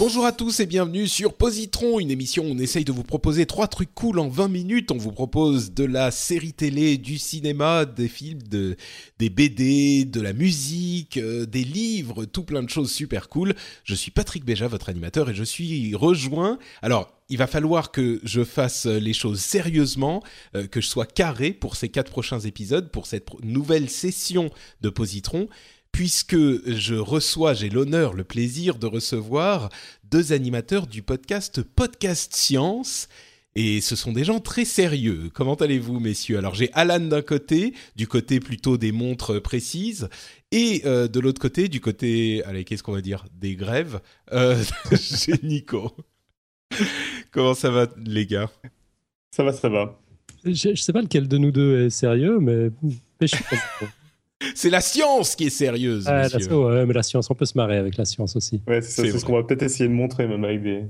Bonjour à tous et bienvenue sur Positron, une émission où on essaye de vous proposer trois trucs cool en 20 minutes. On vous propose de la série télé, du cinéma, des films, de, des BD, de la musique, euh, des livres, tout plein de choses super cool. Je suis Patrick Béja, votre animateur, et je suis rejoint. Alors, il va falloir que je fasse les choses sérieusement, euh, que je sois carré pour ces quatre prochains épisodes, pour cette nouvelle session de Positron puisque je reçois, j'ai l'honneur, le plaisir de recevoir deux animateurs du podcast Podcast Science. Et ce sont des gens très sérieux. Comment allez-vous, messieurs? Alors j'ai Alan d'un côté, du côté plutôt des montres précises, et euh, de l'autre côté, du côté, allez, qu'est-ce qu'on va dire? Des grèves, euh, j'ai Nico. Comment ça va, les gars? Ça va, ça va. Je, je sais pas lequel de nous deux est sérieux, mais, mais je suis pas d'accord. C'est la science qui est sérieuse, Ah, la, ouais, mais la science, on peut se marrer avec la science aussi. Ouais, c'est ça, C'est c'est ce qu'on va peut-être essayer de montrer, même avec des.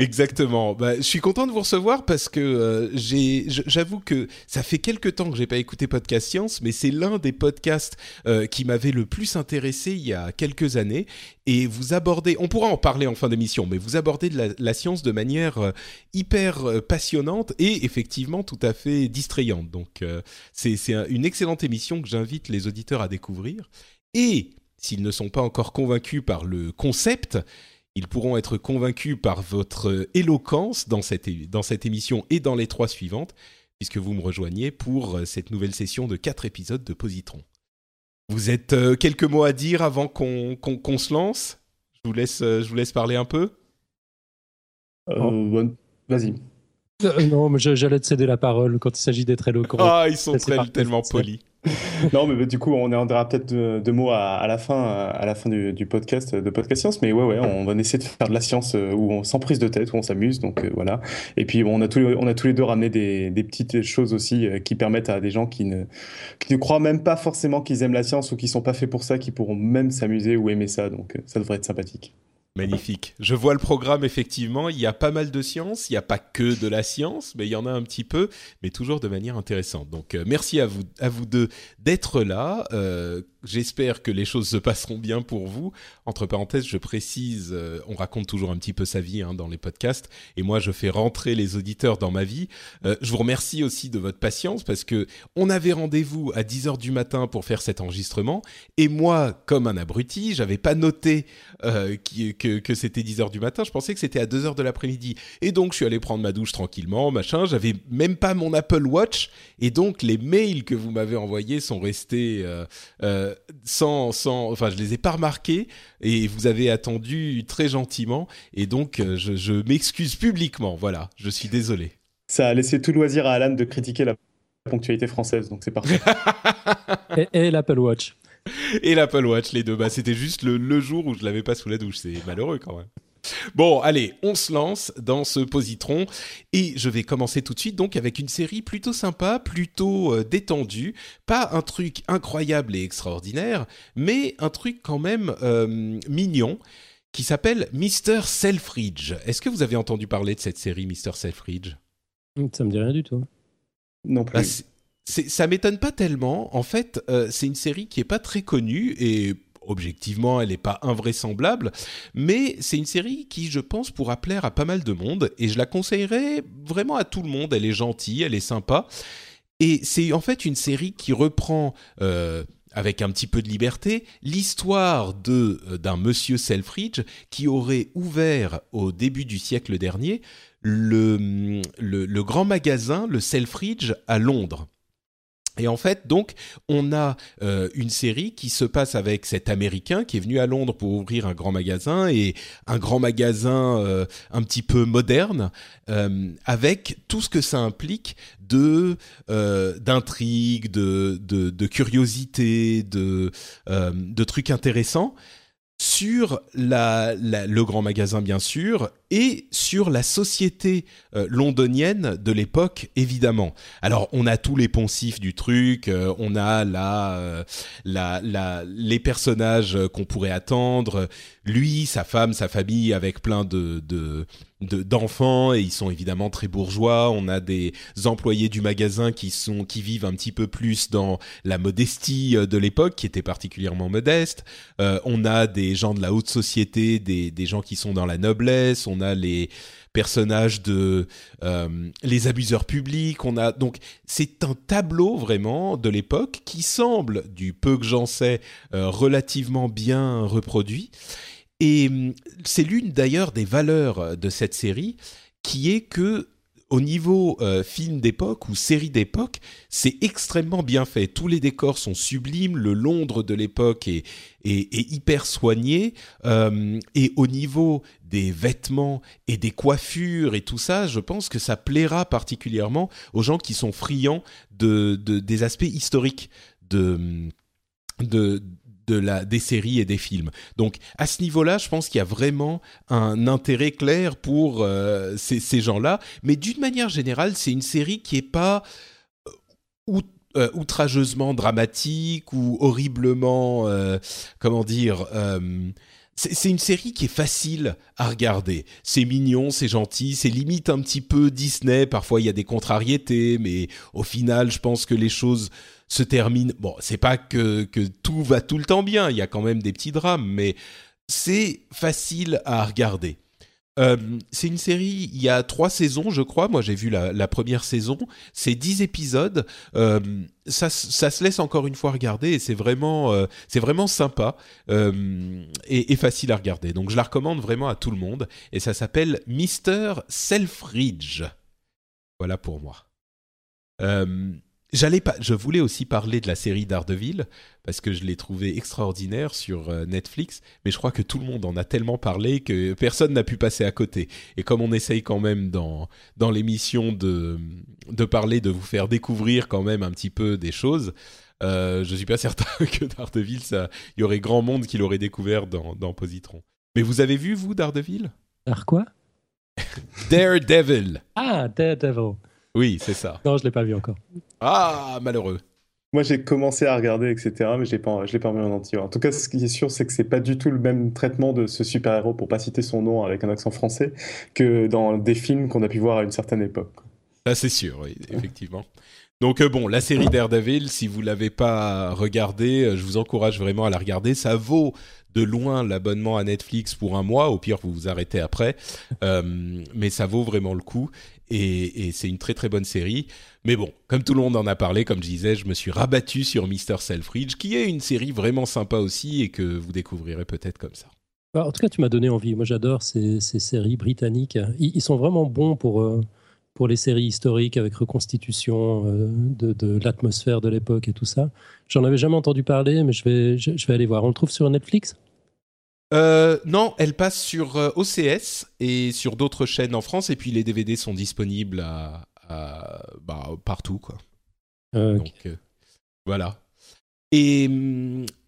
Exactement. Bah, je suis content de vous recevoir parce que euh, j'avoue que ça fait quelque temps que j'ai pas écouté Podcast Science, mais c'est l'un des podcasts euh, qui m'avait le plus intéressé il y a quelques années. Et vous abordez, on pourra en parler en fin d'émission, mais vous abordez de la, science de manière euh, hyper passionnante et effectivement tout à fait distrayante. Donc c'est, c'est un- une excellente émission que j'invite les auditeurs à découvrir. Et s'ils ne sont pas encore convaincus par le concept, ils pourront être convaincus par votre éloquence dans cette, é- dans cette émission et dans les trois suivantes, puisque vous me rejoignez pour euh, cette nouvelle session de quatre épisodes de Positron. Vous êtes euh, quelques mots à dire avant qu'on se lance? Je vous, laisse, euh, je vous laisse parler un peu. Euh, Vas-y. Euh, non, mais j'allais te céder la parole quand il s'agit d'être éloquent. Ah, ils sont très- tellement polis. non, mais du coup, on aura peut-être deux, deux mots à, la fin, à la fin du, podcast de Podcast Science. Mais ouais, ouais, on va essayer de faire de la science euh, où on, sans prise de tête, où on s'amuse. Donc euh, voilà. Et puis on a tous, les- on a tous les deux ramené des, petites choses aussi euh, qui permettent à des gens qui ne, qui ne croient même pas forcément qu'ils aiment la science ou qui sont pas faits pour ça, qui pourront même s'amuser ou aimer ça. Donc euh, ça devrait être sympathique. Magnifique. Je vois le programme, effectivement. Il y a pas mal de science. Il n'y a pas que de la science, mais il y en a un petit peu, mais toujours de manière intéressante. Donc, euh, merci à vous, à vous deux d'être là. Euh, J'espère que les choses se passeront bien pour vous. Entre parenthèses, je précise, euh, on raconte toujours un petit peu sa vie hein, dans les podcasts, et moi, je fais rentrer les auditeurs dans ma vie. Euh, je vous remercie aussi de votre patience parce que on avait rendez-vous à 10 heures du matin pour faire cet enregistrement, et moi, comme un abruti, j'avais pas noté euh, que, que c'était 10 heures du matin. Je pensais que c'était à 2 heures de l'après-midi. Et donc, je suis allé prendre ma douche tranquillement, machin. J'avais même pas mon Apple Watch. Et donc, les mails que vous m'avez envoyés sont restés sans, sans. Enfin, je les ai pas remarqués. Et vous avez attendu très gentiment. Et donc, euh, je, je m'excuse publiquement. Voilà. Je suis désolé. Ça a laissé tout loisir à Alan de critiquer la ponctualité française. Donc c'est parfait. Et, et l'Apple Watch. et l'Apple Watch, les deux. Bah, c'était juste le, le jour où je l'avais pas sous la douche. C'est malheureux quand même. Bon, allez, on se lance dans ce positron et je vais commencer tout de suite donc avec une série plutôt sympa, plutôt euh, détendue, pas un truc incroyable et extraordinaire, mais un truc quand même euh, mignon qui s'appelle Mr. Selfridge. Est-ce que vous avez entendu parler de cette série Mr. Selfridge? Ça me dit rien du tout. Non plus. bah, c'est- c'est- ça m'étonne pas tellement. En fait, euh, c'est une série qui est pas très connue et objectivement, elle n'est pas invraisemblable, mais c'est une série qui, je pense, pourra plaire à pas mal de monde et je la conseillerais vraiment à tout le monde. Elle est gentille, elle est sympa et c'est en fait une série qui reprend. euh, avec un petit peu de liberté, l'histoire de d'un monsieur Selfridge qui aurait ouvert au début du siècle dernier le, le grand magasin, le Selfridge, à Londres. Et en fait, donc, on a euh, une série qui se passe avec cet Américain qui est venu à Londres pour ouvrir un grand magasin et un grand magasin euh, un petit peu moderne, euh, avec tout ce que ça implique de d'intrigues, de, de, curiosité, de de trucs intéressants sur la, le grand magasin bien sûr et sur la société euh, londonienne de l'époque évidemment. Alors on a tous les poncifs du truc, euh, on a la, euh, les personnages qu'on pourrait attendre, lui, sa femme, sa famille avec plein de, de d'enfants et ils sont évidemment très bourgeois. On a des employés du magasin qui sont qui vivent un petit peu plus dans la modestie de l'époque, qui était particulièrement modeste. On a des gens de la haute société, des, des gens qui sont dans la noblesse. A les personnages de euh, les abuseurs publics. On a donc c'est un tableau vraiment de l'époque qui semble, du peu que j'en sais, relativement bien reproduit. Et hum, c'est l'une d'ailleurs des valeurs euh, de cette série qui est que au niveau euh, film d'époque ou série d'époque, c'est extrêmement bien fait. Tous les décors sont sublimes, le Londres de l'époque est, hyper soigné, euh, et au niveau des vêtements et des coiffures et tout ça, je pense que ça plaira particulièrement aux gens qui sont friands de, de des aspects historiques de, de la, des séries et des films. Donc à ce niveau-là, je pense qu'il y a vraiment un intérêt clair pour euh, ces, gens-là. Mais d'une manière générale, c'est une série qui est pas euh, euh, outrageusement dramatique ou horriblement, comment dire. c'est une série qui est facile à regarder. C'est mignon, c'est gentil, c'est limite un petit peu Disney. Parfois, il y a des contrariétés, mais au final, je pense que les choses se termine. Bon, c'est pas que, que tout va tout le temps bien, il y a quand même des petits drames, mais c'est facile à regarder. Euh, c'est une série, il y a trois saisons, je crois. Moi, j'ai vu la, première saison. C'est dix épisodes. Euh, ça, ça, se laisse encore une fois regarder et c'est vraiment, euh, vraiment sympa et, et, facile à regarder. Donc, je la recommande vraiment à tout le monde. Et ça s'appelle Mister Selfridge. Voilà pour moi. J'allais pas, je voulais aussi parler de la série Daredevil parce que je l'ai trouvé extraordinaire sur euh, Netflix, mais je crois que tout le monde en a tellement parlé que personne n'a pu passer à côté. Et comme on essaye quand même dans dans l'émission de de parler, de vous faire découvrir quand même un petit peu des choses, euh, je suis pas certain que Daredevil, ça, il y aurait grand monde qui l'aurait découvert dans dans Positron. Mais vous avez vu vous Daredevil Dar quoi? Daredevil. Ah Daredevil. Oui, c'est ça. Non, je l'ai pas vu encore. Ah, malheureux. Moi, j'ai commencé à regarder, etc., mais je l'ai pas, je l'ai pas vu en entier. En tout cas, ce qui est sûr, c'est que c'est pas du tout le même traitement de ce super-héros, pour pas citer son nom avec un accent français, que dans des films qu'on a pu voir à une certaine époque. Ça, c'est sûr, oui, effectivement. Donc euh, bon, la série Daredevil, si vous l'avez pas regardée, euh, je vous encourage vraiment à la regarder. Ça vaut de loin l'abonnement à Netflix pour un mois. Au pire, vous vous arrêtez après, euh, mais ça vaut vraiment le coup et, c'est une très très bonne série. Mais bon, comme tout le monde en a parlé, comme je disais, je me suis rabattu sur Mr. Selfridge, qui est une série vraiment sympa aussi et que vous découvrirez peut-être comme ça. Bah, en tout cas, tu m'as donné envie. Moi, j'adore ces, séries britanniques. Ils, sont vraiment bons pour, euh, pour les séries historiques avec reconstitution euh, de, l'atmosphère de l'époque et tout ça. J'en avais jamais entendu parler, mais je vais, je vais aller voir. On le trouve sur Netflix? Euh, non, elle passe sur euh, OCS et sur d'autres chaînes en France, et puis les DVD sont disponibles à, bah, partout, quoi. Donc euh, voilà. Et,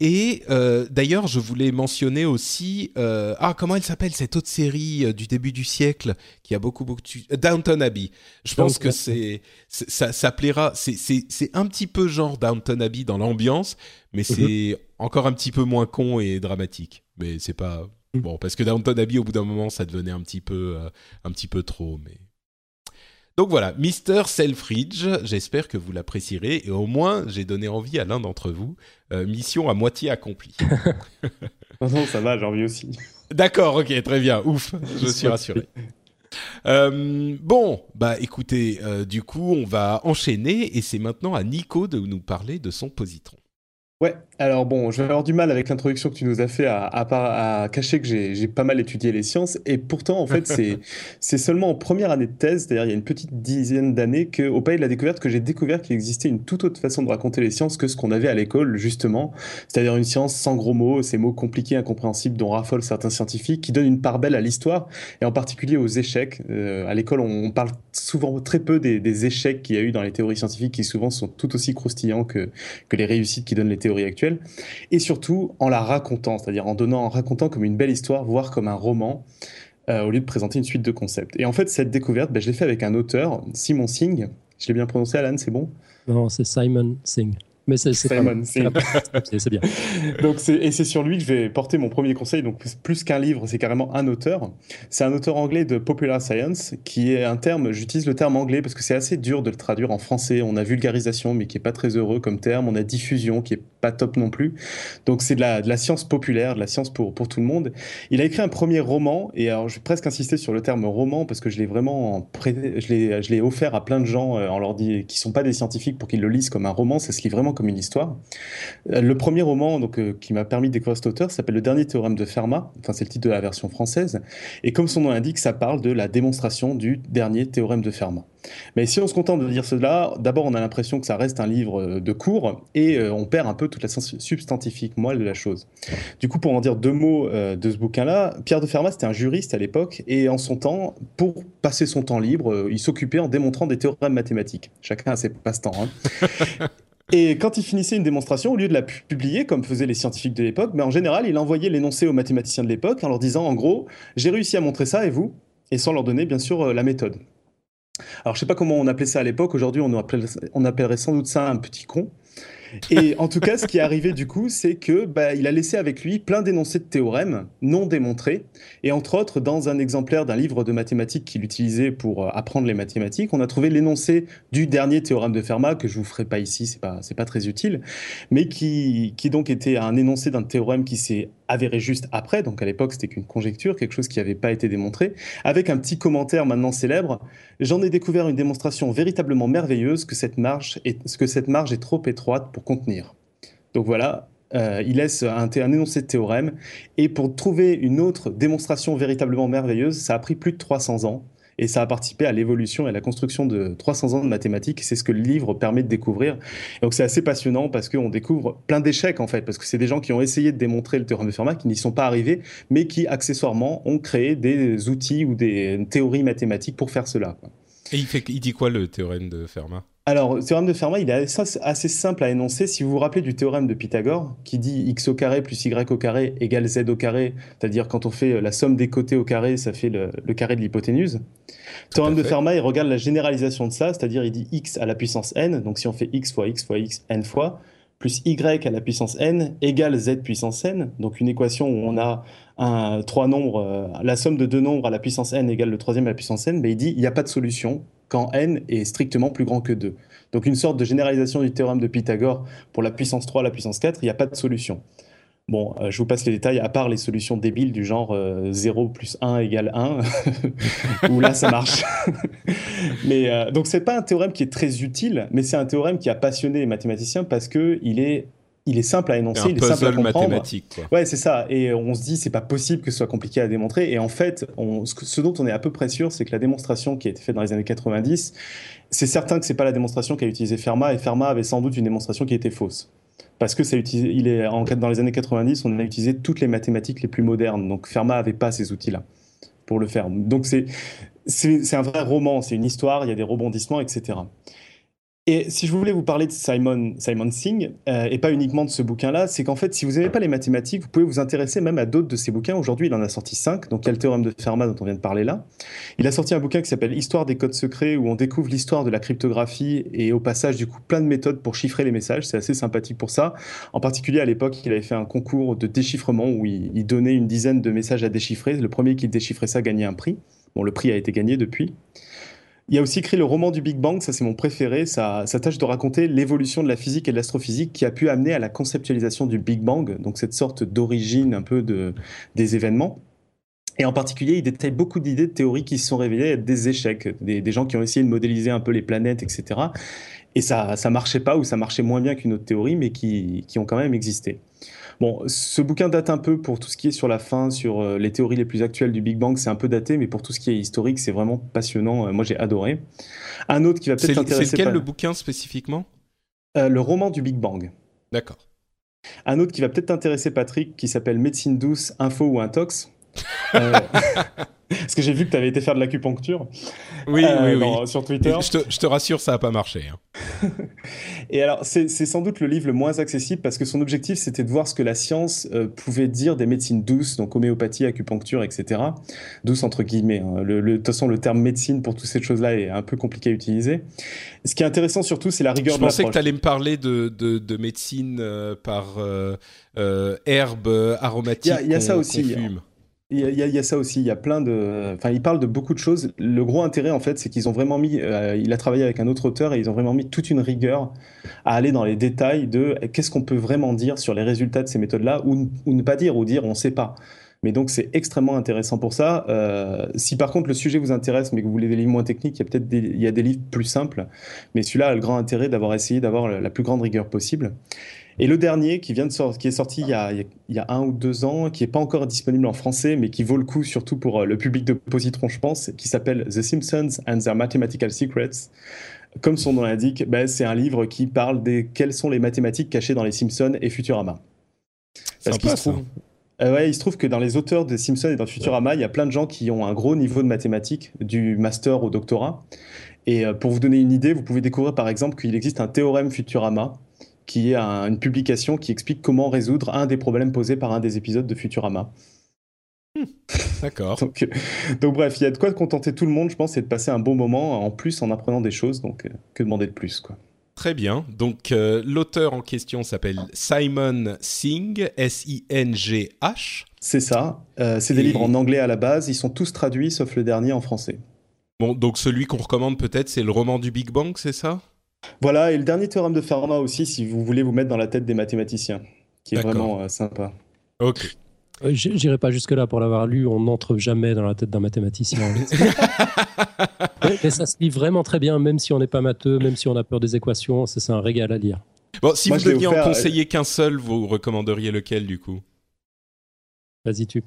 et d'ailleurs, je voulais mentionner aussi ah comment elle s'appelle cette autre série du début du siècle qui a beaucoup beaucoup. Downton Abbey. Je pense que c'est ça, ça plaira. C'est un petit peu genre Downton Abbey dans l'ambiance, mais mhm. c'est encore un petit peu moins con et dramatique mais c'est pas mm. bon parce que Downton Abbey au bout d'un moment ça devenait un petit peu euh, un petit peu trop mais donc voilà, Mr. Selfridge, j'espère que vous l'apprécierez et au moins j'ai donné envie à l'un d'entre vous. Euh, mission à moitié accomplie. non, ça va, j'ai envie aussi. D'accord, ok, très bien, ouf, je suis rassuré. Euh, bon, bah écoutez, du coup on va enchaîner et c'est maintenant à Nico de nous parler de son positron. Ouais, alors bon, je vais avoir du mal avec l'introduction que tu nous as fait à, à, à cacher que j'ai pas mal étudié les sciences, et pourtant, en fait, c'est seulement en première année de thèse, c'est-à-dire il y a une petite dizaine d'années, qu'au Pays de la Découverte, que j'ai découvert qu'il existait une toute autre façon de raconter les sciences que ce qu'on avait à l'école, justement, c'est-à-dire une science sans gros mots, ces mots compliqués, incompréhensibles dont raffolent certains scientifiques, qui donnent une part belle à l'histoire, et en particulier aux échecs. Euh, à l'école, on, parle souvent très peu des, des échecs qu'il y a eu dans les théories scientifiques, qui souvent sont tout aussi croustillants que, que les réussites qui donnent les théories et surtout en la racontant, c'est-à-dire en donnant, en racontant comme une belle histoire, voire comme un roman, euh, au lieu de présenter une suite de concepts. Et en fait, cette découverte, ben, je l'ai fait avec un auteur, Simon Singh. Je l'ai bien prononcé, Alan, c'est bon? Non, c'est Simon Singh. Mais c'est Simon, c'est bien. donc et c'est sur lui que je vais porter mon premier conseil. Donc plus qu'un livre, c'est carrément un auteur. C'est un auteur anglais de popular science, qui est un terme. J'utilise le terme anglais parce que c'est assez dur de le traduire en français. On a vulgarisation, mais qui est pas très heureux comme terme. On a diffusion, qui est pas top non plus. Donc c'est de la, science populaire, de la science pour tout le monde. Il a écrit un premier roman, et alors je vais presque insister sur le terme roman parce que je l'ai vraiment je l'ai offert à plein de gens euh, en leur dit qui sont pas des scientifiques pour qu'ils le lisent comme un roman. Ça se lit vraiment comme une histoire. Euh, le premier roman donc, euh, qui m'a permis de découvrir cet auteur s'appelle Le dernier théorème de Fermat, enfin c'est le titre de la version française, et comme son nom l'indique, ça parle de la démonstration du dernier théorème de Fermat. Mais si on se contente de dire cela, d'abord on a l'impression que ça reste un livre euh, de cours et on perd un peu toute la substantifique moelle de la chose. Du coup, pour en dire deux mots de ce bouquin-là, Pierre de Fermat c'était un juriste à l'époque et en son temps, pour passer son temps libre, il s'occupait en démontrant des théorèmes mathématiques. Chacun a ses passe-temps. Hein. Et quand il finissait une démonstration, au lieu de la publier comme faisaient les scientifiques de l'époque, mais en général, il envoyait l'énoncé aux mathématiciens de l'époque en leur disant en gros, j'ai réussi à montrer ça et vous? Et sans leur donner bien sûr euh, la méthode. Alors je sais pas comment on appelait ça à l'époque, aujourd'hui on, on appellerait sans doute ça un petit con. Et en tout cas, ce qui est arrivé du coup, c'est que bah, il a laissé avec lui plein d'énoncés de théorèmes non démontrés. Et entre autres, dans un exemplaire d'un livre de mathématiques qu'il utilisait pour euh, apprendre les mathématiques, on a trouvé l'énoncé du dernier théorème de Fermat que je vous ferai pas ici, c'est pas pas très utile, mais qui qui donc était un énoncé d'un théorème qui s'est avéré juste après. Donc à l'époque, c'était qu'une conjecture, quelque chose qui n'avait pas été démontré, avec un petit commentaire maintenant célèbre. J'en ai découvert une démonstration véritablement merveilleuse que cette marge est, que cette marge est trop étroite pour contenir. Donc voilà, euh, il laisse un, un, énoncé de théorème. Et pour trouver une autre démonstration véritablement merveilleuse, ça a pris plus de 300 ans et ça a participé à l'évolution et à la construction de 300 ans de mathématiques. C'est ce que le livre permet de découvrir. donc c'est assez passionnant parce qu'on découvre plein d'échecs en fait, parce que c'est des gens qui ont essayé de démontrer le théorème de Fermat, qui n'y sont pas arrivés, mais qui accessoirement ont créé des outils ou des théories mathématiques pour faire cela. Et il dit quoi le théorème de Fermat? Alors, le théorème de Fermat, il est assez, simple à énoncer. Si vous vous rappelez du théorème de Pythagore, qui dit x au carré plus y au carré égale z au carré, c'est-à-dire quand on fait la somme des côtés au carré, ça fait le, carré de l'hypoténuse. Le théorème de Fermat, il regarde la généralisation de ça, c'est-à-dire il dit x à la puissance n, donc si on fait x fois x fois x n fois, plus y à la puissance n égale z puissance n, donc une équation où on a un, trois nombres, euh, la somme de deux nombres à la puissance n égale le troisième à la puissance n, mais il dit il n'y a pas de solution, quand n est strictement plus grand que 2. Donc une sorte de généralisation du théorème de Pythagore pour la puissance 3, la puissance 4, il n'y a pas de solution. Bon, euh, je vous passe les détails, à part les solutions débiles du genre 0 euh, plus 1 égale 1, où là ça marche. mais euh, donc c'est pas un théorème qui est très utile, mais c'est un théorème qui a passionné les mathématiciens parce que il est il est simple à énoncer, il est simple à comprendre. mathématique. Quoi. Ouais, c'est ça. Et on se dit, c'est pas possible que ce soit compliqué à démontrer. Et en fait, on, ce, dont on est à peu près sûr, c'est que la démonstration qui a été faite dans les années 90, c'est certain que c'est pas la démonstration qu'a utilisé Fermat. Et Fermat avait sans doute une démonstration qui était fausse. Parce que ça il est en, dans les années 90, on a utilisé toutes les mathématiques les plus modernes. Donc Fermat avait pas ces outils-là pour le faire. Donc c'est un vrai roman, c'est une histoire, il y a des rebondissements, etc. Et si je voulais vous parler de Simon, Singh, euh, et pas uniquement de ce bouquin-là, c'est qu'en fait, si vous n'aimez pas les mathématiques, vous pouvez vous intéresser même à d'autres de ses bouquins. Aujourd'hui, il en a sorti cinq, donc il y a le théorème de Fermat dont on vient de parler là. Il a sorti un bouquin qui s'appelle Histoire des codes secrets, où on découvre l'histoire de la cryptographie et au passage, du coup, plein de méthodes pour chiffrer les messages. C'est assez sympathique pour ça. En particulier, à l'époque, il avait fait un concours de déchiffrement où il donnait une dizaine de messages à déchiffrer. Le premier qui déchiffrait ça gagnait un prix. Bon, le prix a été gagné depuis. Il a aussi écrit le roman du Big Bang, ça c'est mon préféré, ça, tâche de raconter l'évolution de la physique et de l'astrophysique qui a pu amener à la conceptualisation du Big Bang, donc cette sorte d'origine un peu de, des événements. Et en particulier, il détaille beaucoup d'idées de théories qui se sont révélées être des échecs, des, gens qui ont essayé de modéliser un peu les planètes, etc. et ça ça marchait pas ou ça marchait moins bien qu'une autre théorie, mais qui, qui ont quand même existé. Bon, ce bouquin date un peu pour tout ce qui est sur la fin, sur euh, les théories les plus actuelles du Big Bang, c'est un peu daté, mais pour tout ce qui est historique, c'est vraiment passionnant. Euh, moi, j'ai adoré. Un autre qui va peut-être t'intéresser. C'est lequel le bouquin spécifiquement? Euh, Le roman du Big Bang. D'accord. Un autre qui va peut-être t'intéresser, Patrick, qui s'appelle Médecine douce, info ou intox. Parce que j'ai vu que tu avais été faire de l'acupuncture. Oui, oui, oui. Sur Twitter. Je te, je te, rassure, ça n'a pas marché. Hein. et alors, c'est sans doute le livre le moins accessible parce que son objectif, c'était de voir ce que la science euh, pouvait dire des médecines douces, donc homéopathie, acupuncture, etc. Douce entre guillemets. Hein. Le, de toute façon, le terme médecine pour toutes ces choses-là est un peu compliqué à utiliser. Ce qui est intéressant surtout, c'est la rigueur je de pensais que tu allais me parler de, de, de médecine euh, par euh, euh, herbes aromatiques. Il y, y, a ça aussi. Fume. Il y, a, il y, a, ça aussi. Il y a plein de. Enfin, il parle de beaucoup de choses. Le gros intérêt, en fait, c'est qu'ils ont vraiment mis. Euh, il a travaillé avec un autre auteur et ils ont vraiment mis toute une rigueur à aller dans les détails de qu'est-ce qu'on peut vraiment dire sur les résultats de ces méthodes-là ou, ou, ne pas dire ou dire on ne sait pas. Mais donc, c'est extrêmement intéressant pour ça. Euh, si par contre le sujet vous intéresse, mais que vous voulez des livres moins techniques, il y a peut-être des, il y a des livres plus simples. Mais celui-là a le grand intérêt d'avoir essayé d'avoir la plus grande rigueur possible. Et le dernier qui vient de sortir, qui est sorti il y, a, il y a un ou deux ans, qui est pas encore disponible en français, mais qui vaut le coup surtout pour euh, le public de Positron, je pense, qui s'appelle The Simpsons and Their Mathematical Secrets. Comme son nom l'indique, ben, c'est un livre qui parle des quelles sont les mathématiques cachées dans les Simpsons et Futurama. Parce qu'il se trouve, euh, ouais, il se trouve que dans les auteurs de Simpsons et dans Futurama, il y a plein de gens qui ont un gros niveau de mathématiques, du master au doctorat. Et euh, pour vous donner une idée, vous pouvez découvrir par exemple qu'il existe un théorème Futurama qui est une publication qui explique comment résoudre un des problèmes posés par un des épisodes de Futurama. Hmm. D'accord. donc, donc, bref, il y a de quoi contenter tout le monde, je pense, et de passer un bon moment en plus en apprenant des choses. Donc, euh, que demander de plus, quoi. Très bien. Donc, euh, l'auteur en question s'appelle Simon Singh, S-I-N-G-H. C'est ça. Euh, c'est des livres en anglais à la base. Ils sont tous traduits, sauf le dernier en français. Bon, donc celui qu'on recommande peut-être, c'est le roman du Big Bang, c'est ça? Voilà, et le dernier théorème de Fermat aussi, si vous voulez vous mettre dans la tête des mathématiciens, qui est vraiment euh, sympa. Ok. Euh, j'irai pas jusque-là pour l'avoir lu, on n'entre jamais dans la tête d'un mathématicien. Et ça se lit vraiment très bien, même si on n'est pas matheux, même si on a peur des équations, c'est un régal à lire. Bon, si vous deviez en conseiller qu'un seul, vous recommanderiez lequel du coup? Vas-y, tu.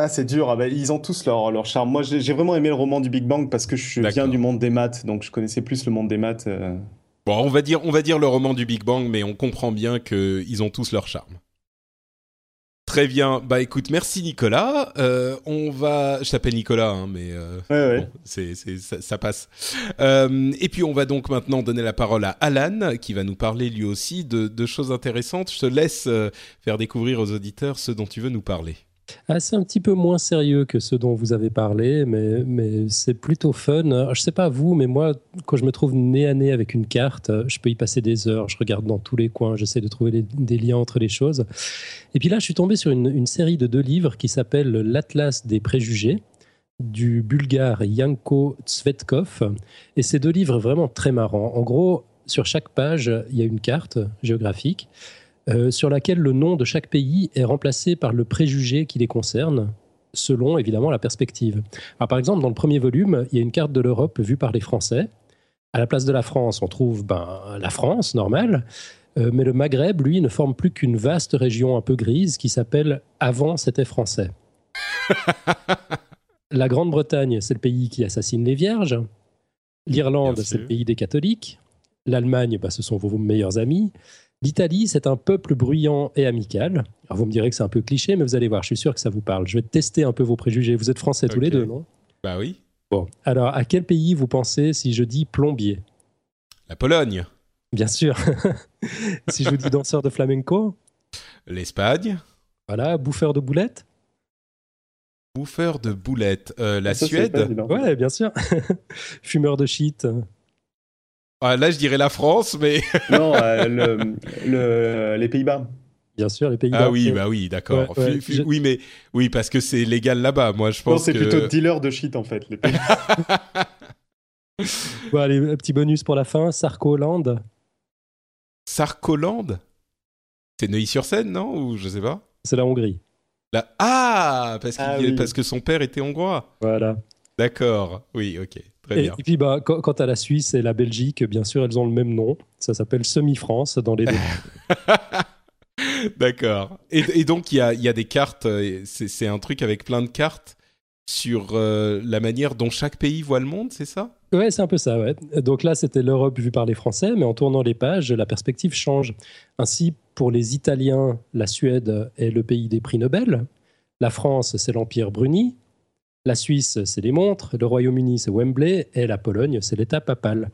Ah, c'est dur. Ah, bah, ils ont tous leur, leur charme. Moi, j'ai vraiment aimé le roman du Big Bang parce que je viens du monde des maths, donc je connaissais plus le monde des maths. Euh. Bon, on va dire, on va dire le roman du Big Bang, mais on comprend bien qu'ils ont tous leur charme. Très bien. Bah écoute, merci Nicolas. Euh, on va, je t'appelle Nicolas, hein, mais euh, ouais, Bon, c'est, ça, ça, passe. Euh, et puis on va donc maintenant donner la parole à Alan, qui va nous parler lui aussi de, de choses intéressantes. Je te laisse euh, faire découvrir aux auditeurs ce dont tu veux nous parler. C'est un petit peu moins sérieux que ce dont vous avez parlé, mais, c'est plutôt fun. Je ne sais pas vous, mais moi, quand je me trouve nez à nez avec une carte, je peux y passer des heures. Je regarde dans tous les coins, j'essaie de trouver des liens entre les choses. Et puis là, je suis tombé sur une, une série de deux livres qui s'appelle L'Atlas des préjugés du bulgare Yanko Tsvetkov. Et ces deux livres vraiment très marrants. En gros, sur chaque page, il y a une carte géographique euh, sur laquelle le nom de chaque pays est remplacé par le préjugé qui les concerne, selon évidemment la perspective. Alors, par exemple, dans le premier volume, il y a une carte de l'Europe vue par les Français. À la place de la France, on trouve ben, la France, normale, euh, mais le Maghreb, lui, ne forme plus qu'une vaste région un peu grise qui s'appelle Avant, c'était français. la Grande-Bretagne, c'est le pays qui assassine les vierges. L'Irlande, c'est le pays des catholiques. L'Allemagne, ben, ce sont vos meilleurs amis. L'Italie, c'est un peuple bruyant et amical. Alors vous me direz que c'est un peu cliché, mais vous allez voir, je suis sûr que ça vous parle. Je vais tester un peu vos préjugés. Vous êtes français tous les deux, non? Bah oui. Bon, alors à quel pays vous pensez si je dis plombier? La Pologne. Bien sûr. si je vous dis danseur de flamenco? L'Espagne. Voilà, bouffeur de boulettes? Bouffeur de boulettes. Euh, la Suède Ouais, bien sûr. Fumeur de shit ah, là, je dirais la France, mais. non, euh, le, le, les Pays-Bas. Bien sûr, les Pays-Bas. Ah oui, bah oui, d'accord. Ouais, ouais, je... Oui, mais oui, parce que c'est légal là-bas. Moi, je pense. Non, c'est que... plutôt dealer de shit en fait. Les pays bon, allez, petit bonus pour la fin. Sarkoland. Sarkoland C'est Neuilly-sur-Seine, non? Ou je sais pas. C'est la Hongrie. La... Ah, parce, ah oui. parce que son père était hongrois. Voilà. D'accord. Oui, ok. Très Et, bien. et puis, bah, quant à la Suisse et la Belgique, bien sûr, elles ont le même nom. Ça s'appelle Semi-France dans les deux. D'accord. Et, et donc, il y a, il y a des cartes, euh, c'est c'est un truc avec plein de cartes sur euh, la manière dont chaque pays voit le monde, c'est ça? Ouais, c'est un peu ça, ouais. Donc là, c'était l'Europe vue par les Français, mais en tournant les pages, la perspective change. Ainsi, pour les Italiens, la Suède est le pays des prix Nobel, la France, c'est l'Empire Bruni, la Suisse, c'est les montres, le Royaume-Uni, c'est Wembley, et la Pologne, c'est l'État papal.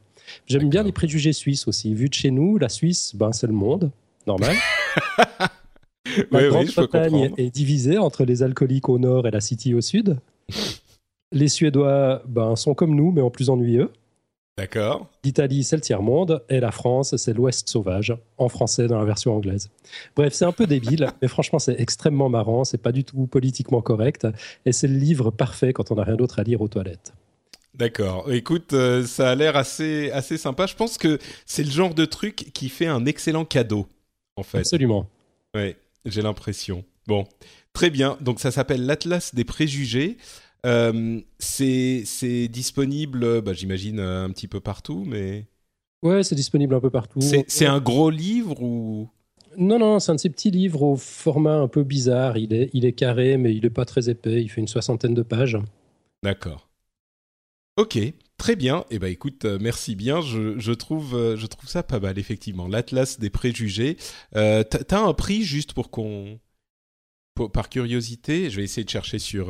J'aime bien les préjugés suisses aussi. Vu de chez nous, la Suisse, ben, c'est le monde, normal. La Oui, Grande-Bretagne est divisée entre les alcooliques au nord et la City au sud. Les Suédois ben, sont comme nous, mais en plus ennuyeux. D'accord. L'Italie, c'est le tiers-monde, et la France, c'est l'Ouest sauvage, en français dans la version anglaise. Bref, c'est un peu débile, mais franchement, c'est extrêmement marrant, c'est pas du tout politiquement correct, et c'est le livre parfait quand on n'a rien d'autre à lire aux toilettes. D'accord. Écoute, euh, ça a l'air assez, assez sympa. Je pense que c'est le genre de truc qui fait un excellent cadeau, en fait. Absolument. Ouais, j'ai l'impression. Bon, très bien. Donc ça s'appelle l'Atlas des préjugés. Euh, c'est disponible, bah, j'imagine, euh, un petit peu partout, mais Ouais, c'est disponible un peu partout. c'est un gros livre ou? Non, non, c'est un de ces petits livres au format un peu bizarre. Il est, il est carré, mais il n'est pas très épais. Il fait une soixantaine de pages. D'accord. Ok, très bien. Eh ben écoute, euh, merci bien. Je, je trouve euh, je trouve ça pas mal effectivement. L'Atlas des préjugés. Euh, t'as un prix juste pour qu'on par curiosité? Je vais essayer de chercher sur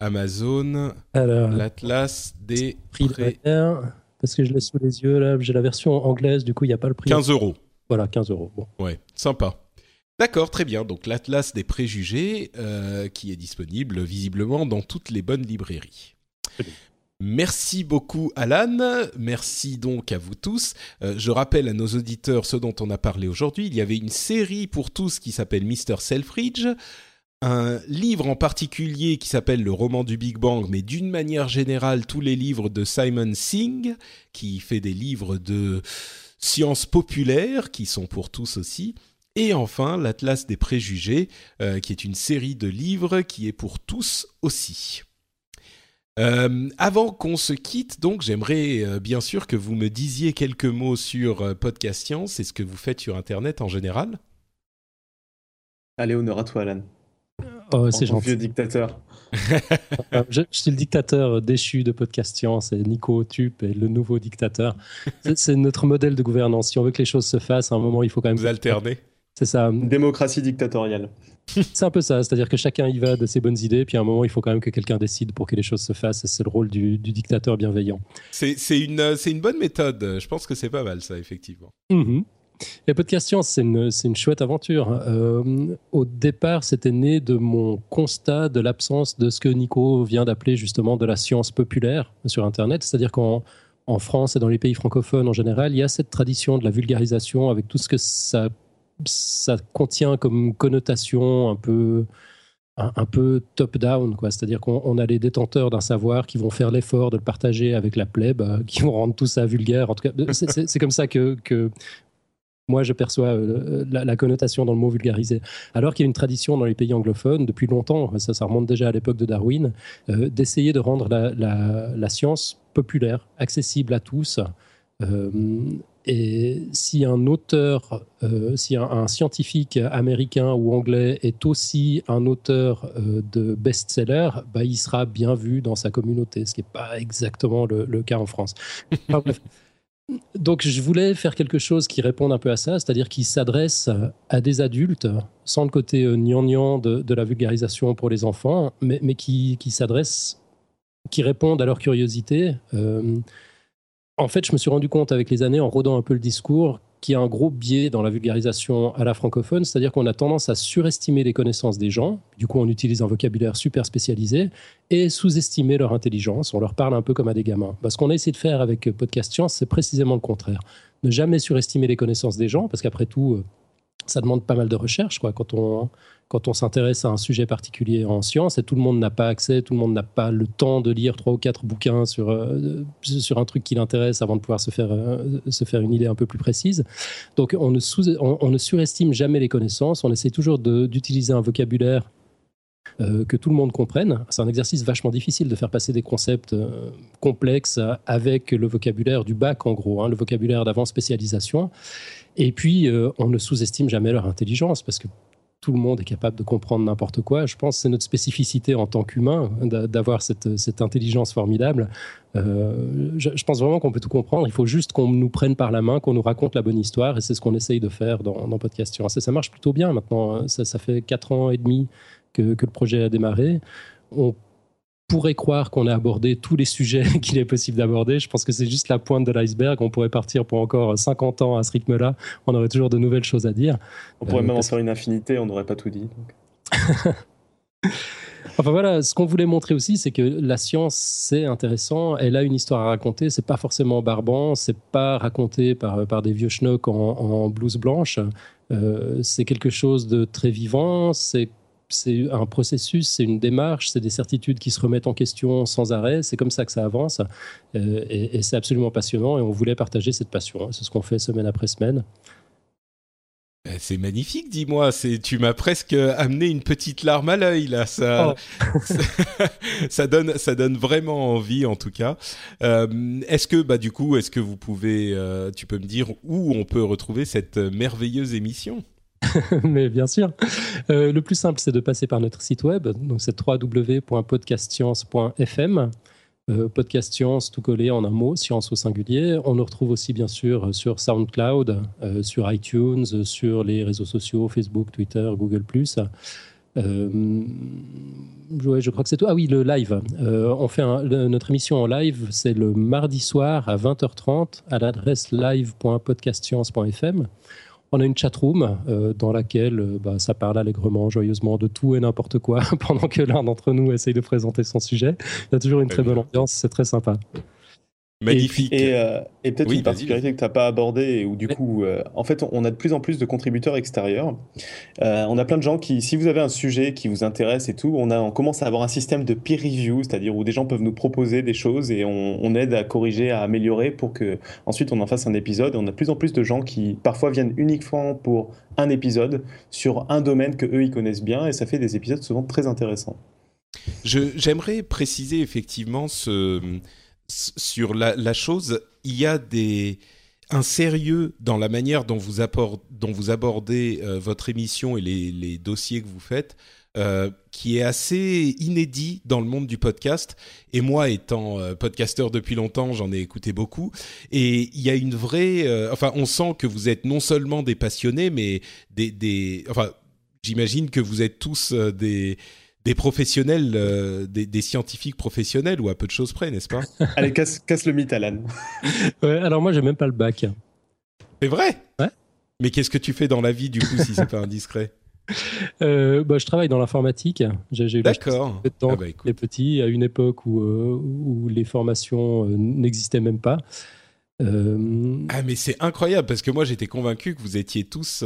Amazon l'Atlas des prix de parce que je l'ai sous les yeux, là, j'ai la version anglaise, du coup, il n'y a pas le prix. 15 euros. Voilà, 15 euros. Bon. Ouais, sympa. D'accord, très bien. Donc l'Atlas des préjugés euh, qui est disponible visiblement dans toutes les bonnes librairies. Merci beaucoup Alan, merci donc à vous tous. Euh, je rappelle à nos auditeurs ce dont on a parlé aujourd'hui. Il y avait une série pour tous qui s'appelle Mr. Selfridge, un livre en particulier qui s'appelle Le roman du Big Bang, mais d'une manière générale tous les livres de Simon Singh, qui fait des livres de sciences populaires qui sont pour tous aussi. Et enfin, l'Atlas des préjugés, euh, qui est une série de livres qui est pour tous aussi. Euh, avant qu'on se quitte, donc, j'aimerais euh, bien sûr que vous me disiez quelques mots sur Podcast Science et ce que vous faites sur Internet en général. Allez, honneur à toi, Alan. Oh, c'est gentil. vieux dictateur. Euh, je, je suis le dictateur déchu de Podcast Science, c'est Nico Tup et le nouveau dictateur. C'est notre modèle de gouvernance. Si on veut que les choses se fassent, à un moment, il faut quand même. Vous alternez. C'est ça. Démocratie dictatoriale. C'est un peu ça. C'est-à-dire que chacun y va de ses bonnes idées, puis à un moment, il faut quand même que quelqu'un décide pour que les choses se fassent. et C'est le rôle du, du dictateur bienveillant. C'est c'est une, euh, c'est une bonne méthode. Je pense que c'est pas mal ça, effectivement. Mhm. Et Podcast Science, c'est une, une chouette aventure. Euh, au départ, c'était né de mon constat de l'absence de ce que Nico vient d'appeler justement de la science populaire sur Internet. C'est-à-dire qu'en en France et dans les pays francophones en général, il y a cette tradition de la vulgarisation avec tout ce que ça, ça contient comme connotation un peu un, peu top-down. C'est-à-dire qu'on on a les détenteurs d'un savoir qui vont faire l'effort de le partager avec la plèbe, euh, qui vont rendre tout ça vulgaire. En tout cas, c'est- comme ça que moi je perçois euh, la, connotation dans le mot vulgarisé. Alors qu'il y a une tradition dans les pays anglophones depuis longtemps, ça, remonte déjà à l'époque de Darwin, euh, d'essayer de rendre la, science populaire, accessible à tous. Euh, et si un auteur, si un, scientifique américain ou anglais est aussi un auteur de best-seller, bah, il sera bien vu dans sa communauté, ce qui n'est pas exactement le, cas en France. Donc je voulais faire quelque chose qui réponde un peu à ça, c'est-à-dire qui s'adresse à des adultes, sans le côté euh, gnangnan de, de la vulgarisation pour les enfants, mais, qui s'adresse, qui répondent à leur curiosité. Euh, en fait, je me suis rendu compte avec les années, en rodant un peu le discours, qu'il y a un gros biais dans la vulgarisation à la francophone, c'est-à-dire qu'on a tendance à surestimer les connaissances des gens, du coup on utilise un vocabulaire super spécialisé, et sous-estimer leur intelligence, on leur parle un peu comme à des gamins. Parce qu'on a essayé de faire avec Podcast Science, c'est précisément le contraire. Ne jamais surestimer les connaissances des gens, parce qu'après tout, euh, ça demande pas mal de recherche, quoi, quand on, quand on s'intéresse à un sujet particulier en sciences, et tout le monde n'a pas accès, tout le monde n'a pas le temps de lire trois ou quatre bouquins sur, euh, sur un truc qui l'intéresse avant de pouvoir se faire, euh, se faire une idée un peu plus précise. Donc on ne, sous, on, on ne surestime jamais les connaissances, on essaie toujours d'utiliser un vocabulaire que tout le monde comprenne. C'est un exercice vachement difficile de faire passer des concepts complexes avec le vocabulaire du bac, en gros, hein, le vocabulaire d'avant spécialisation. Et puis, on ne sous-estime jamais leur intelligence, parce que tout le monde est capable de comprendre n'importe quoi. Je pense que c'est notre spécificité en tant qu'humain d'avoir cette, intelligence formidable. Euh, je, pense vraiment qu'on peut tout comprendre. Il faut juste qu'on nous prenne par la main, qu'on nous raconte la bonne histoire. Et c'est ce qu'on essaye de faire dans, dans Podcast Ça, ça marche plutôt bien maintenant. Ça, ça fait quatre ans et demi que, que, le projet a démarré. On pourrait croire qu'on a abordé tous les sujets qu'il est possible d'aborder. Je pense que c'est juste la pointe de l'iceberg. On pourrait partir pour encore 50 ans à ce rythme-là. On aurait toujours de nouvelles choses à dire. On pourrait euh, même en faire une infinité, on n'aurait pas tout dit. enfin voilà, ce qu'on voulait montrer aussi, c'est que la science, c'est intéressant. Elle a une histoire à raconter. C'est pas forcément barbant. C'est pas raconté par, par des vieux schnocks en, en blouse blanche. Euh, c'est quelque chose de très vivant. C'est c'est un processus, c'est une démarche, c'est des certitudes qui se remettent en question sans arrêt. C'est comme ça que ça avance. Euh, et, c'est absolument passionnant. Et on voulait partager cette passion. C'est ce qu'on fait semaine après semaine. Eh, c'est magnifique, dis-moi. tu m'as presque amené une petite larme à l'œil là. Ça, oh. ça, donne, ça donne vraiment envie, en tout cas. Euh, est-ce que, bah, du coup, est-ce que vous pouvez, euh, tu peux me dire où on peut retrouver cette merveilleuse émission? mais bien sûr. Euh, le plus simple, c'est de passer par notre site web. Donc, c'est www.podcastscience.fm. Euh, podcast Science, tout collé en un mot, science au singulier. On nous retrouve aussi, bien sûr, sur SoundCloud, euh, sur iTunes, sur les réseaux sociaux, Facebook, Twitter, Google. Euh, je crois que c'est tout. Ah oui, le live. on fait notre émission en live, c'est le mardi soir à 20h30 à l'adresse live.podcastscience.fm on a une chatroom euh, dans laquelle euh, bah, ça parle allègrement, joyeusement de tout et n'importe quoi pendant que l'un d'entre nous essaye de présenter son sujet. Il y a toujours une très bonne ambiance, c'est très sympa. Magnifique. Et, euh, peut-être une particularité que tu n'as pas abordée, où du coup, euh, en fait, on a de plus en plus de contributeurs extérieurs. Euh, on a plein de gens qui, si vous avez un sujet qui vous intéresse et tout, on, a, on commence à avoir un système de peer review, c'est-à-dire où des gens peuvent nous proposer des choses et on, aide à corriger, à améliorer pour que ensuite on en fasse un épisode. on a de plus en plus de gens qui parfois viennent uniquement pour un épisode sur un domaine que eux ils connaissent bien et ça fait des épisodes souvent très intéressants. J'aimerais préciser effectivement ce sur la, chose, il y a des un sérieux dans la manière dont vous, abordez euh, votre émission et les, dossiers que vous faites, euh, qui est assez inédit dans le monde du podcast. Et moi, étant euh, podcasteur depuis longtemps, j'en ai écouté beaucoup. Et il y a une vraie... enfin, on sent que vous êtes non seulement des passionnés, mais des... des enfin, j'imagine que vous êtes tous des des professionnels, euh, des, scientifiques professionnels ou à peu de choses près, n'est-ce pas Allez, casse, casse, le mythe, Alan. ouais, alors moi, j'ai même pas le bac. C'est vrai? Ouais. Mais qu'est-ce que tu fais dans la vie, du coup, si c'est pas indiscret? Euh, bah, je travaille dans l'informatique. J'ai eu D'accord. de temps ah bah, les petits à une époque où, euh, où les formations n'existaient même pas. Ah mais c'est incroyable parce que moi j'étais convaincu que vous étiez tous.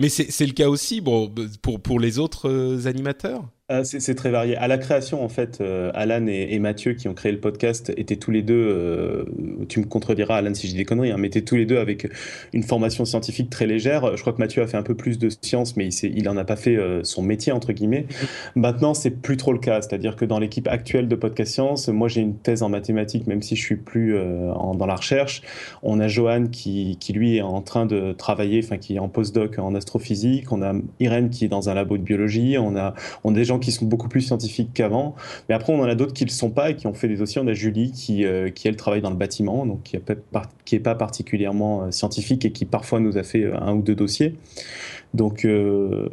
Mais c'est le cas aussi bon, pour, pour les autres animateurs? Ah, c'est très varié. À la création, en fait, euh, Alan et, Mathieu, qui ont créé le podcast, étaient tous les deux, euh, tu me contrediras, Alan, si j'ai des conneries, hein, mais étaient tous les deux avec une formation scientifique très légère. Je crois que Mathieu a fait un peu plus de sciences, mais il, il en a pas fait euh, son métier, entre guillemets. Mm-hmm. Maintenant, c'est plus trop le cas. C'est-à-dire que dans l'équipe actuelle de Podcast Science, moi, j'ai une thèse en mathématiques, même si je suis plus dans la recherche. On a Johan qui, qui, lui, est en train de travailler, enfin, qui est en postdoc en astrophysique. On a Irène qui est dans un labo de biologie. On a, on a des gens qui sont beaucoup plus scientifiques qu'avant. Mais après, on en a d'autres qui ne le sont pas et qui ont fait des dossiers. On a Julie qui, euh, qui elle, travaille dans le bâtiment, donc qui n'est pas particulièrement euh, scientifique et qui parfois nous a fait euh, un ou deux dossiers. Donc,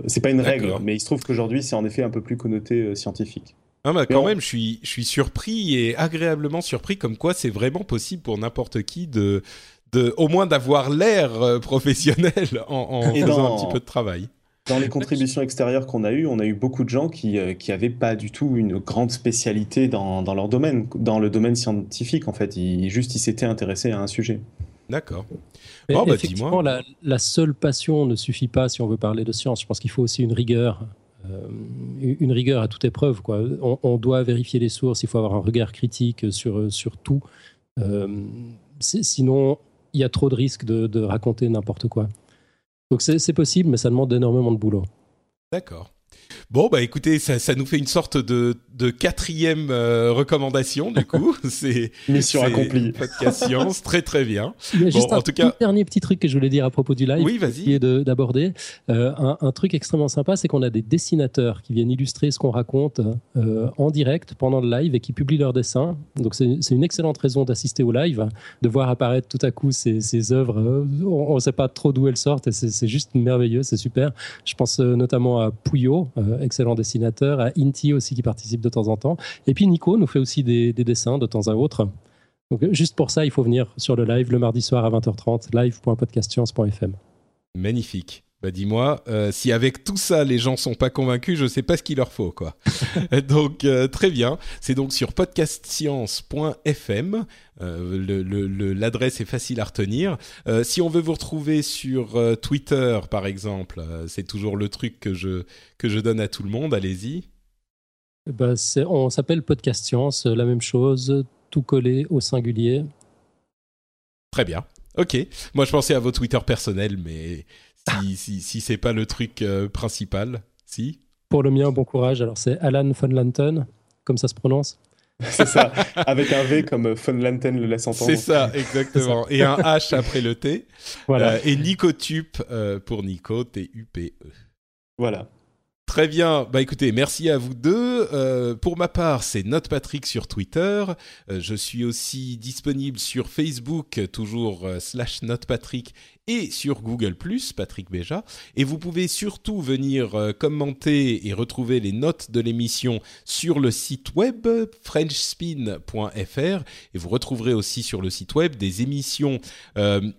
c'est pas une règle, mais il se trouve qu'aujourd'hui, c'est en effet un peu plus connoté scientifique. Ah bah quand même, je suis, je suis surpris et agréablement surpris comme quoi c'est vraiment possible pour n'importe qui de, de, au moins d'avoir l'air professionnel en, en faisant un petit peu de travail. Dans les contributions extérieures qu'on a eues, on a eu beaucoup de gens qui n'avaient euh, pas du tout une grande spécialité dans, dans, leur domaine, dans le domaine scientifique en fait. Ils, juste, ils s'étaient intéressés à un sujet. D'accord. Bon, bah, effectivement, la, la, seule passion ne suffit pas si on veut parler de science. Je pense qu'il faut aussi une rigueur. Euh, une rigueur à toute épreuve. Quoi. On, doit vérifier les sources, il faut avoir un regard critique sur, sur tout. Euh, sinon, il y a trop de risques de, de raconter n'importe quoi. Donc c'est possible, mais ça demande énormément de boulot. D'accord. Bon, bah écoutez, ça, ça nous fait une sorte de, de quatrième euh, recommandation, du coup. c'est Mission accomplie. Podcast Science, très très bien. Il y a juste un tout cas... dernier petit truc que je voulais dire à propos du live. Oui. Qui est d'aborder. Euh, un, un, truc extrêmement sympa, c'est qu'on a des dessinateurs qui viennent illustrer ce qu'on raconte euh, en direct pendant le live et qui publient leurs dessins. Donc c'est une excellente raison d'assister au live, de voir apparaître tout à coup ces, ces œuvres. On ne sait pas trop d'où elles sortent et c'est juste merveilleux, c'est super. Je pense euh, notamment à Puyo, euh, excellent dessinateur, à Inti aussi qui participe de temps en temps. Et puis Nico nous fait aussi des, dessins de temps à autre. Donc juste pour ça, il faut venir sur le live le mardi soir à 20h30, live.podcastscience.fm. Magnifique. Bah dis-moi, euh, si avec tout ça les gens sont pas convaincus, je sais pas ce qu'il leur faut quoi. donc euh, très bien, c'est donc sur podcastscience.fm. Euh, L'adresse est facile à retenir. Si on veut vous retrouver sur Twitter par exemple, c'est toujours le truc que je que je donne à tout le monde. Allez-y. Bah, on s'appelle Podcast Science, la même chose, tout collé au singulier. Très bien. Ok. Moi, je pensais à vos Twitter personnels, mais si, si, si c'est pas le truc euh, principal. Si? Pour le mien, bon courage. Alors, c'est Alan von Lanten, comme ça se prononce. c'est ça, avec un V comme von Lanten le laisse entendre. C'est ça, exactement. Et un H après le T. Voilà. Euh, et Nicotup euh, pour Nico, T-U-P-E. Voilà. Très bien. Bah écoutez, merci à vous deux. Euh, pour ma part, c'est Note Patrick sur Twitter. Euh, je suis aussi disponible sur Facebook, toujours euh, slash Note Patrick, et sur Google Patrick Béja. Et vous pouvez surtout venir commenter et retrouver les notes de l'émission sur le site web frenchspin.fr. Et vous retrouverez aussi sur le site web des émissions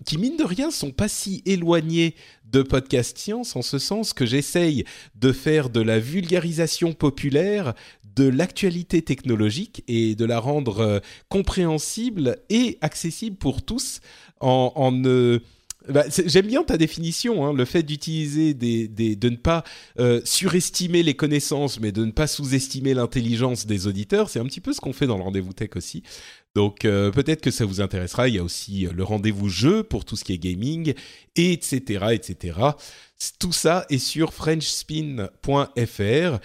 qui, mine de rien, sont pas si éloignées de podcast science en ce sens que j'essaye de faire de la vulgarisation populaire de l'actualité technologique et de la rendre euh, compréhensible et accessible pour tous en, en bah, J'aime bien ta définition, hein, le fait d'utiliser des, de ne pas euh, surestimer les connaissances, mais de ne pas sous-estimer l'intelligence des auditeurs. C'est un petit peu ce qu'on fait dans le rendez-vous tech aussi. Donc euh, peut-être que ça vous intéressera. Il y a aussi euh, le rendez-vous jeu pour tout ce qui est gaming, etc., etc. Tout ça est sur frenchspin.fr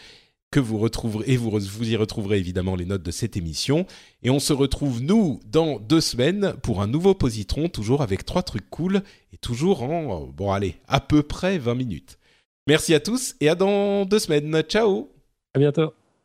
que vous retrouverez et vous, vous y retrouverez évidemment les notes de cette émission. Et on se retrouve nous dans deux semaines pour un nouveau positron, toujours avec trois trucs cool et toujours en bon allez à peu près 20 minutes. Merci à tous et à dans deux semaines. Ciao. À bientôt.